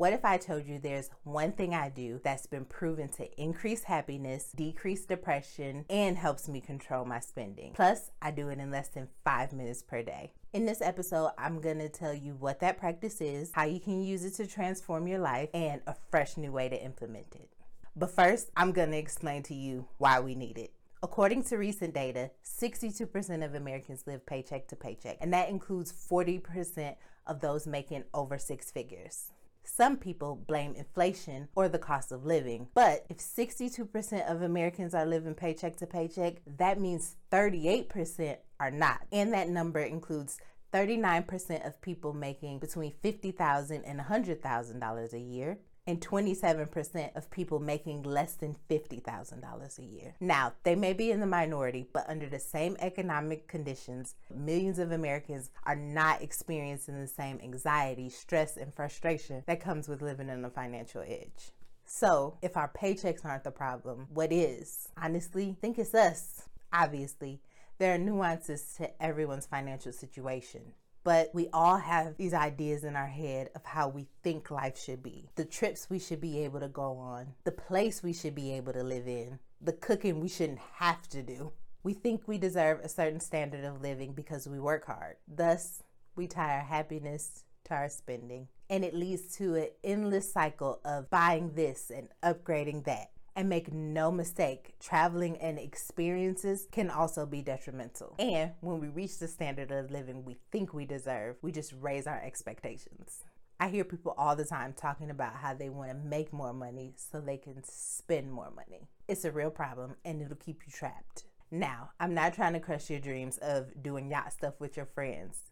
What if I told you there's one thing I do that's been proven to increase happiness, decrease depression, and helps me control my spending? Plus, I do it in less than five minutes per day. In this episode, I'm to tell you what that practice is, how you can use it to transform your life, and a fresh new way to implement it. But first, I'm to explain to you why we need it. According to recent data, 62% of Americans live paycheck to paycheck, and that includes 40% of those making over six figures. Some people blame inflation or the cost of living, but if 62% of Americans are living paycheck to paycheck, that means 38% are not. And that number includes 39% of people making between 50,000 and $100,000 a year, and 27% of people making less than $50,000 a year. Now, they may be in the minority, but under the same economic conditions, millions of Americans are not experiencing the same anxiety, stress, and frustration that comes with living on a financial edge. So, if our paychecks aren't the problem, what is? Honestly, think it's us. Obviously, there are nuances to everyone's financial situation. But we all have these ideas in our head of how we think life should be, the trips we should be able to go on, the place we should be able to live in, the cooking we shouldn't have to do. We think we deserve a certain standard of living because we work hard. Thus, we tie our happiness to our spending. And it leads to an endless cycle of buying this and upgrading that. And make no mistake, traveling and experiences can also be detrimental. And when we reach the standard of living we think we deserve, we just raise our expectations. I hear people all the time talking about how they want to make more money so they can spend more money. It's a real problem and it'll keep you trapped. Now, I'm not trying to crush your dreams of doing yacht stuff with your friends.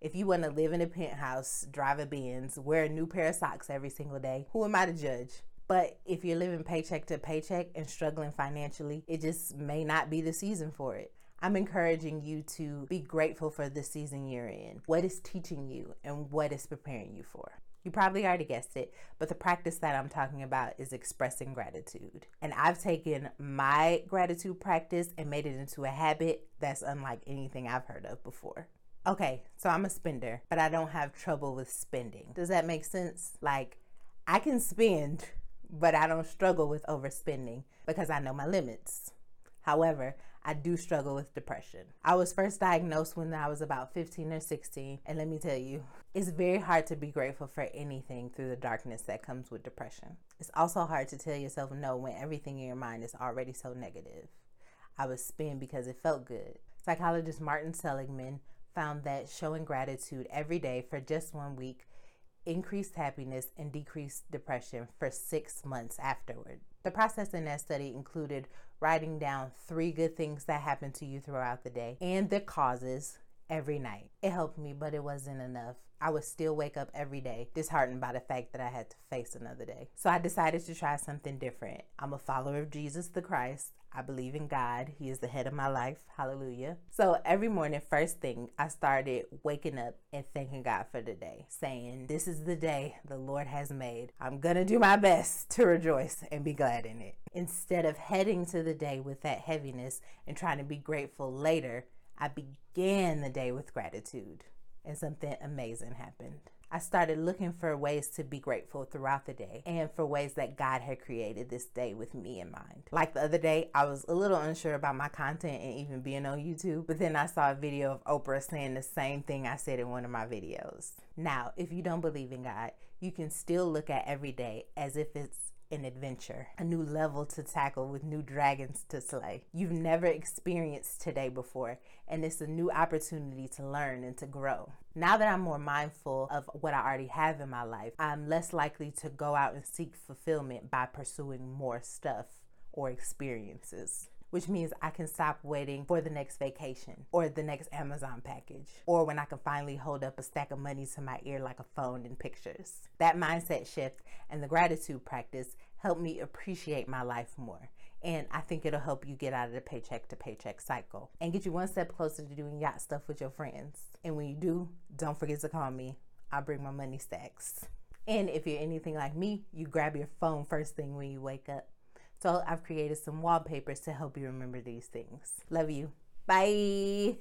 If you want to live in a penthouse, drive a Benz, wear a new pair of socks every single day, who am I to judge? But if you're living paycheck to paycheck and struggling financially, it just may not be the season for it. I'm encouraging you to be grateful for the season you're in, what is teaching you, and what is preparing you for. You probably already guessed it, but the practice that I'm talking about is expressing gratitude. And I've taken my gratitude practice and made it into a habit that's unlike anything I've heard of before. Okay, so I'm a spender, but I don't have trouble with spending. Does that make sense? Like, I can spend but I don't struggle with overspending because I know my limits. However, I do struggle with depression. I was first diagnosed when I was about 15 or 16, and let me tell you, it's very hard to be grateful for anything through the darkness that comes with depression. It's also hard to tell yourself no when everything in your mind is already so negative. I would spend because it felt good. Psychologist Martin Seligman found that showing gratitude every day for just one week increased happiness and decreased depression for six months afterward. The process in that study included writing down three good things that happened to you throughout the day and the causes every night. It helped me, but it wasn't enough. I would still wake up every day disheartened by the fact that I had to face another day. So I decided to try something different. I'm a follower of Jesus the Christ. I believe in God. He is the head of my life. Hallelujah. So every morning, first thing, I started waking up and thanking God for the day, saying, This is the day the Lord has made. I'm going to do my best to rejoice and be glad in it. Instead of heading to the day with that heaviness and trying to be grateful later, I began the day with gratitude and something amazing happened. I started looking for ways to be grateful throughout the day and for ways that God had created this day with me in mind. Like the other day, I was a little unsure about my content and even being on YouTube, but then I saw a video of Oprah saying the same thing I said in one of my videos. Now, if you don't believe in God, you can still look at every day as if it's an adventure, a new level to tackle with new dragons to slay. You've never experienced today before, and it's a new opportunity to learn and to grow. Now that I'm more mindful of what I already have in my life, I'm less likely to go out and seek fulfillment by pursuing more stuff or experiences which means I can stop waiting for the next vacation or the next Amazon package or when I can finally hold up a stack of money to my ear like a phone in pictures. That mindset shift and the gratitude practice helped me appreciate my life more. And I think it'll help you get out of the paycheck to paycheck cycle and get you one step closer to doing yacht stuff with your friends. And when you do, don't forget to call me. I'll bring my money stacks. And if you're anything like me, you grab your phone first thing when you wake up. So I've created some wallpapers to help you remember these things. Love you. Bye.